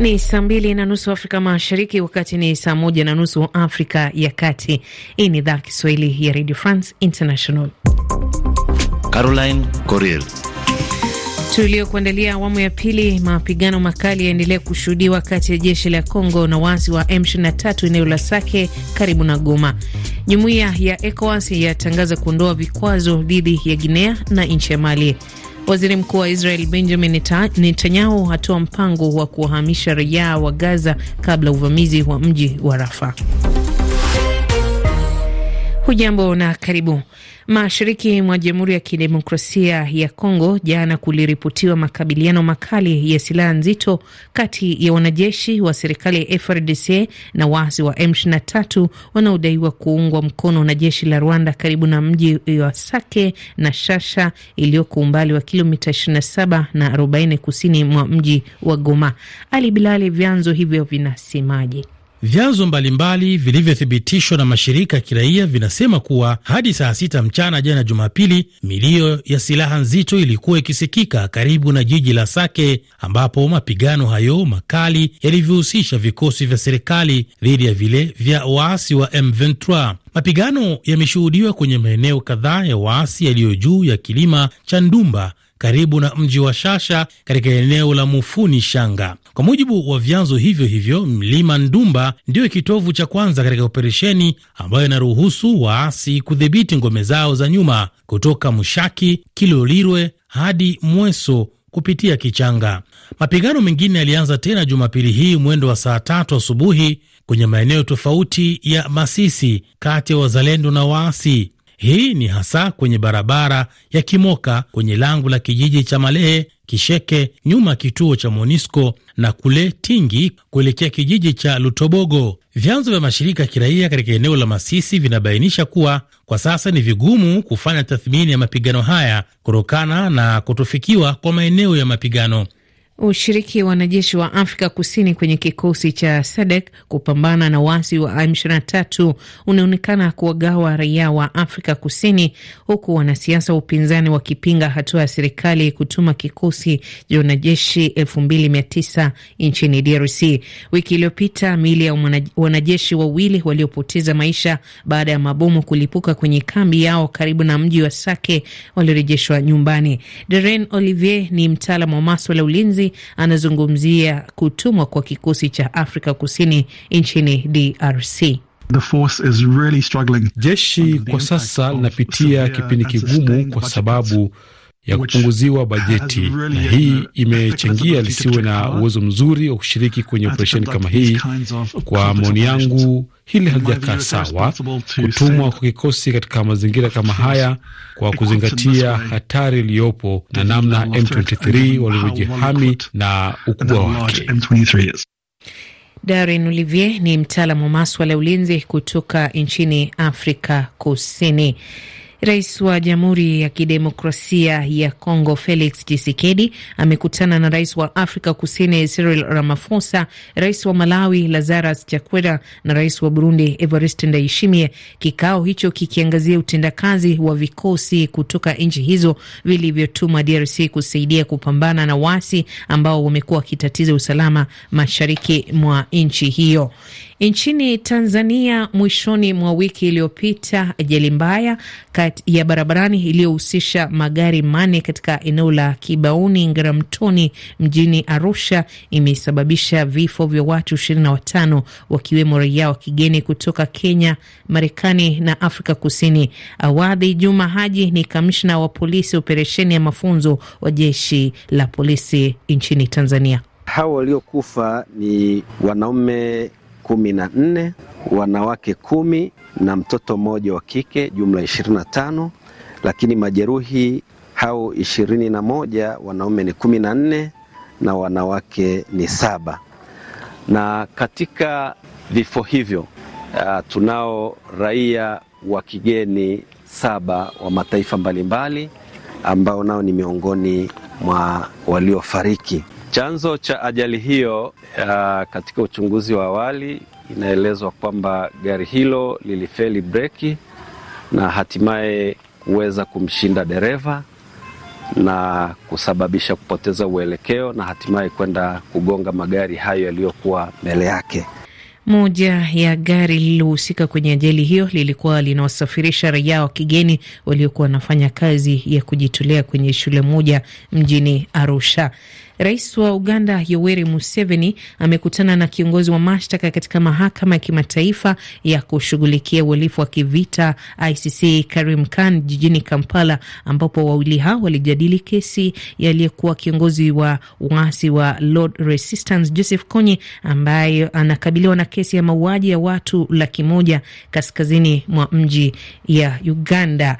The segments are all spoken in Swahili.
Ni saa mbili na nusu Afrika Mashariki, wakati ni saa moja na nusu Afrika ya Kati. Hii ni idhaa Kiswahili ya Radio France International. Caroline Coril tuliokuandalia awamu ya pili. Mapigano makali yaendelea kushuhudiwa kati ya jeshi la Congo na waasi wa M23 eneo la Sake karibu na Goma. Jumuiya ya ECOWAS yatangaza kuondoa vikwazo dhidi ya Guinea na nchi ya Mali. Waziri mkuu wa Israel Benjamin Netanyahu hatoa mpango wa kuwahamisha raia wa Gaza kabla uvamizi wa mji wa Rafa. Hujambo na karibu. Mashariki mwa Jamhuri ya Kidemokrasia ya Kongo, jana kuliripotiwa makabiliano makali ya silaha nzito kati ya wanajeshi wa serikali ya FRDC na waasi wa M23 wanaodaiwa kuungwa mkono na jeshi la Rwanda karibu na mji wa Sake na Shasha iliyoko umbali wa kilomita 27 na 40 kusini mwa mji wa Goma. Ali Bilali, vyanzo hivyo vinasemaje? Vyanzo mbalimbali vilivyothibitishwa na mashirika ya kiraia vinasema kuwa hadi saa sita mchana jana Jumapili, milio ya silaha nzito ilikuwa ikisikika karibu na jiji la Sake, ambapo mapigano hayo makali yalivyohusisha vikosi vya serikali dhidi ya vile vya waasi wa M23. Mapigano yameshuhudiwa kwenye maeneo kadhaa ya waasi yaliyo juu ya kilima cha Ndumba karibu na mji wa Shasha katika eneo la Mufuni Shanga. Kwa mujibu wa vyanzo hivyo hivyo, mlima Ndumba ndiyo kitovu cha kwanza katika operesheni ambayo inaruhusu waasi kudhibiti ngome zao za nyuma kutoka Mushaki, Kilolirwe hadi Mweso kupitia Kichanga. Mapigano mengine yalianza tena Jumapili hii mwendo wa saa tatu asubuhi kwenye maeneo tofauti ya Masisi kati ya wazalendo na waasi. Hii ni hasa kwenye barabara ya Kimoka kwenye lango la kijiji cha Malehe Kisheke, nyuma ya kituo cha Monisco na kule Tingi kuelekea kijiji cha Lutobogo. Vyanzo vya mashirika ya kiraia katika eneo la Masisi vinabainisha kuwa kwa sasa ni vigumu kufanya tathmini ya mapigano haya kutokana na kutofikiwa kwa maeneo ya mapigano. Ushiriki wa wanajeshi wa Afrika Kusini kwenye kikosi cha SADC kupambana na waasi wa M23 unaonekana kuwagawa raia wa Afrika Kusini, huku wanasiasa wa upinzani wakipinga hatua ya serikali kutuma kikosi cha wanajeshi 2900 nchini DRC. Wiki iliyopita miili ya wanajeshi wawili waliopoteza maisha baada ya mabomu kulipuka kwenye kambi yao karibu na mji wa Sake walirejeshwa nyumbani. Deren Olivier ni mtaalamu wa maswala ya anazungumzia kutumwa kwa kikosi cha Afrika Kusini nchini DRC. The force is really struggling. Jeshi kwa sasa linapitia kipindi kigumu kwa sababu ya kupunguziwa bajeti really na hii imechangia lisiwe na uwezo mzuri wa kushiriki kwenye operesheni kama hii. Kwa maoni yangu, hili halijakaa sawa, kutumwa kwa kikosi katika mazingira kama haya, kwa kuzingatia hatari iliyopo na namna M23 walivyojihami na ukubwa wake. Darin Olivier ni mtaalamu wa maswala ya ulinzi kutoka nchini Afrika Kusini. Rais wa Jamhuri ya Kidemokrasia ya Kongo Felix Tshisekedi amekutana na rais wa Afrika Kusini Cyril Ramaphosa, rais wa Malawi Lazarus Chakwera na rais wa Burundi Evariste Ndayishimiye, kikao hicho kikiangazia utendakazi wa vikosi kutoka nchi hizo vilivyotumwa DRC kusaidia kupambana na wasi ambao wamekuwa wakitatiza usalama mashariki mwa nchi hiyo. Nchini Tanzania, mwishoni mwa wiki iliyopita, ajali mbaya ya barabarani iliyohusisha magari manne katika eneo la Kibauni Ngaramtoni mjini Arusha imesababisha vifo vya watu ishirini na watano wakiwemo raia wa kigeni kutoka Kenya, Marekani na Afrika Kusini. Awadhi Juma Haji ni kamishna wa polisi operesheni ya mafunzo wa jeshi la polisi nchini Tanzania. Hawa waliokufa ni wanaume kumi na nne, wanawake kumi na mtoto mmoja wa kike, jumla ishirini na tano. Lakini majeruhi hao ishirini na moja, wanaume ni kumi na nne na wanawake ni saba. Na katika vifo hivyo uh, tunao raia wa kigeni saba wa mataifa mbalimbali ambao nao ni miongoni mwa waliofariki. Chanzo cha ajali hiyo uh, katika uchunguzi wa awali inaelezwa kwamba gari hilo lilifeli breki na hatimaye kuweza kumshinda dereva na kusababisha kupoteza uelekeo na hatimaye kwenda kugonga magari hayo yaliyokuwa mbele yake. Moja ya gari lililohusika kwenye ajali hiyo lilikuwa linawasafirisha raia wa kigeni waliokuwa wanafanya kazi ya kujitolea kwenye shule moja mjini Arusha. Rais wa Uganda Yoweri Museveni amekutana na kiongozi wa mashtaka katika mahakama ya kimataifa ya kushughulikia uhalifu wa kivita ICC Karim Khan jijini Kampala, ambapo wawili hao walijadili kesi yaliyekuwa kiongozi wa waasi wa Lord Resistance Joseph Kony ambaye anakabiliwa na kesi ya mauaji ya watu laki moja kaskazini mwa mji ya Uganda.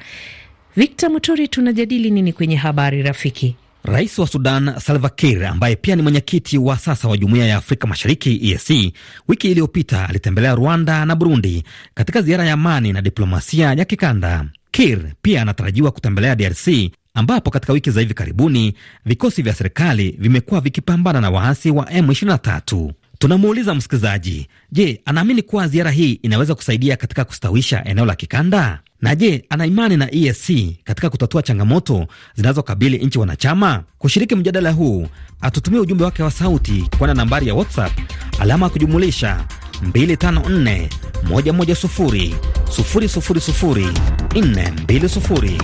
Victor Muturi, tunajadili nini kwenye habari rafiki? Rais wa Sudan Salva Kiir ambaye pia ni mwenyekiti wa sasa wa Jumuiya ya Afrika Mashariki EAC, wiki iliyopita alitembelea Rwanda na Burundi katika ziara ya amani na diplomasia ya kikanda. Kiir pia anatarajiwa kutembelea DRC ambapo katika wiki za hivi karibuni vikosi vya serikali vimekuwa vikipambana na waasi wa M23. Tunamuuliza msikilizaji, je, anaamini kuwa ziara hii inaweza kusaidia katika kustawisha eneo la kikanda? Na je, ana imani na EAC katika kutatua changamoto zinazokabili nchi wanachama? Kushiriki mjadala huu, atutumie ujumbe wake wa sauti kwenda nambari ya WhatsApp alama ya kujumulisha 254 110 000 420.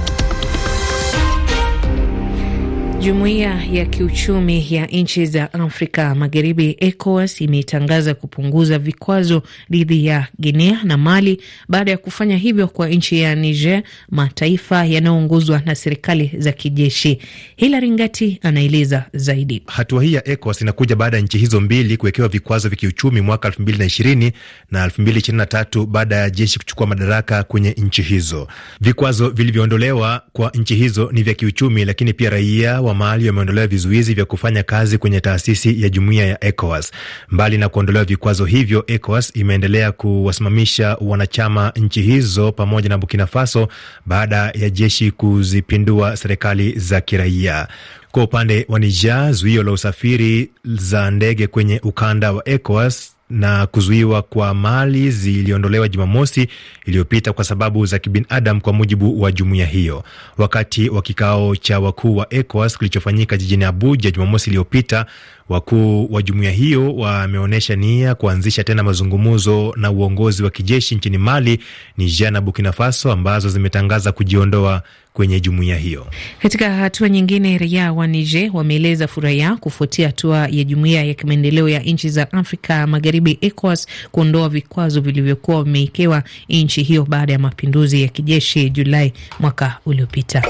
Jumuiya ya kiuchumi ya nchi za Afrika Magharibi, ECOWAS, imetangaza kupunguza vikwazo dhidi ya Guinea na Mali baada ya kufanya hivyo kwa nchi ya Niger, mataifa yanayoongozwa na serikali za kijeshi. Hilari Ngati anaeleza zaidi. Hatua hii ya ECOWAS inakuja baada ya nchi hizo mbili kuwekewa vikwazo vya kiuchumi mwaka 2020 na 2023 baada ya jeshi kuchukua madaraka kwenye nchi hizo. Vikwazo vilivyoondolewa kwa nchi hizo ni vya kiuchumi, lakini pia raia wa Mali wameondolewa vizuizi vya kufanya kazi kwenye taasisi ya jumuiya ya ECOWAS. Mbali na kuondolewa vikwazo hivyo, ECOWAS imeendelea kuwasimamisha wanachama nchi hizo pamoja na Burkina Faso baada ya jeshi kuzipindua serikali za kiraia. Kwa upande wa Niger, zuio la usafiri za ndege kwenye ukanda wa ECOWAS na kuzuiwa kwa mali ziliondolewa Jumamosi iliyopita kwa sababu za kibinadamu, kwa mujibu wa jumuiya hiyo. Wakati wa kikao cha wakuu wa ECOWAS kilichofanyika jijini Abuja Jumamosi iliyopita, wakuu wa jumuiya hiyo wameonyesha nia kuanzisha tena mazungumzo na uongozi wa kijeshi nchini Mali, Niger na Burkina Faso ambazo zimetangaza kujiondoa kwenye jumuiya hiyo. Katika hatua nyingine, raia wa Niger wameeleza furaha yao kufuatia hatua ya jumuiya ya kimaendeleo ya nchi za Afrika Magharibi, ECOWAS, kuondoa vikwazo vilivyokuwa vimewekewa nchi hiyo baada ya mapinduzi ya kijeshi Julai mwaka uliopita.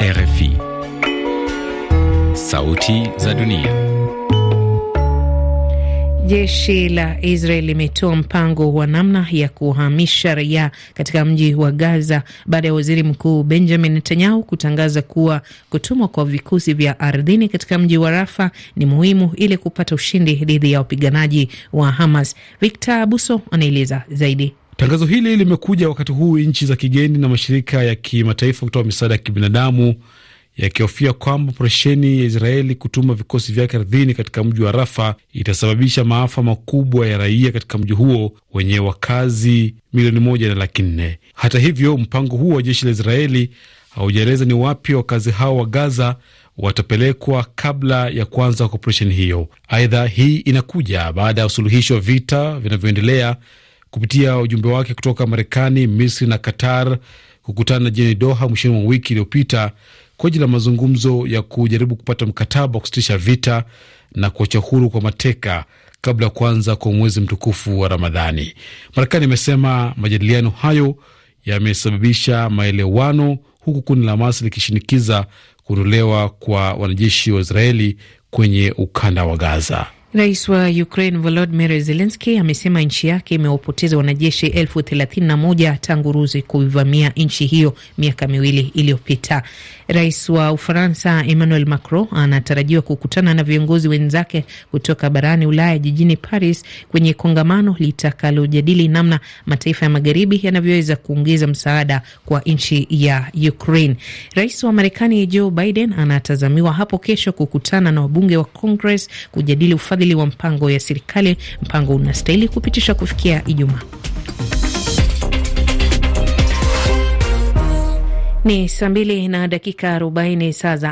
RFI, Sauti za Dunia. Jeshi la Israel limetoa mpango wa namna ya kuhamisha raia katika mji wa Gaza baada ya waziri mkuu Benjamin Netanyahu kutangaza kuwa kutumwa kwa vikosi vya ardhini katika mji wa Rafa ni muhimu ili kupata ushindi dhidi ya wapiganaji wa Hamas. Victor Abuso anaeleza zaidi. Tangazo hili limekuja wakati huu nchi za kigeni na mashirika ya kimataifa kutoa misaada ya kibinadamu yakihofia kwamba operesheni ya Israeli kutuma vikosi vyake ardhini katika mji wa Rafa itasababisha maafa makubwa ya raia katika mji huo wenye wakazi milioni moja na laki nne. Hata hivyo, mpango huo wa jeshi la Israeli haujaeleza ni wapi wakazi hao wa Gaza watapelekwa kabla ya kuanza kwa operesheni hiyo. Aidha, hii inakuja baada ya usuluhishi wa vita vinavyoendelea kupitia ujumbe wake kutoka Marekani, Misri na Qatar kukutana jijini Doha mwishoni mwa wiki iliyopita kwa ajili ya mazungumzo ya kujaribu kupata mkataba wa kusitisha vita na kuacha huru kwa mateka kabla ya kuanza kwa mwezi mtukufu wa Ramadhani. Marekani imesema majadiliano hayo yamesababisha maelewano, huku kundi la Hamas likishinikiza kuondolewa kwa wanajeshi wa Israeli kwenye ukanda wa Gaza. Rais wa Ukraine Volodymyr Zelensky amesema nchi yake imewapoteza wanajeshi elfu thelathini na moja tangu Urusi kuivamia nchi hiyo miaka miwili iliyopita. Rais wa Ufaransa Emmanuel Macron anatarajiwa kukutana na viongozi wenzake kutoka barani Ulaya jijini Paris kwenye kongamano litakalojadili namna mataifa ya magharibi yanavyoweza kuongeza msaada kwa nchi ya Ukraine. Rais wa Marekani Joe Biden anatazamiwa hapo kesho kukutana na wabunge wa Congress kujadili ufadhili wa mpango ya serikali. Mpango unastahili kupitishwa kufikia Ijumaa. Ni saa mbili na dakika arobaini saa za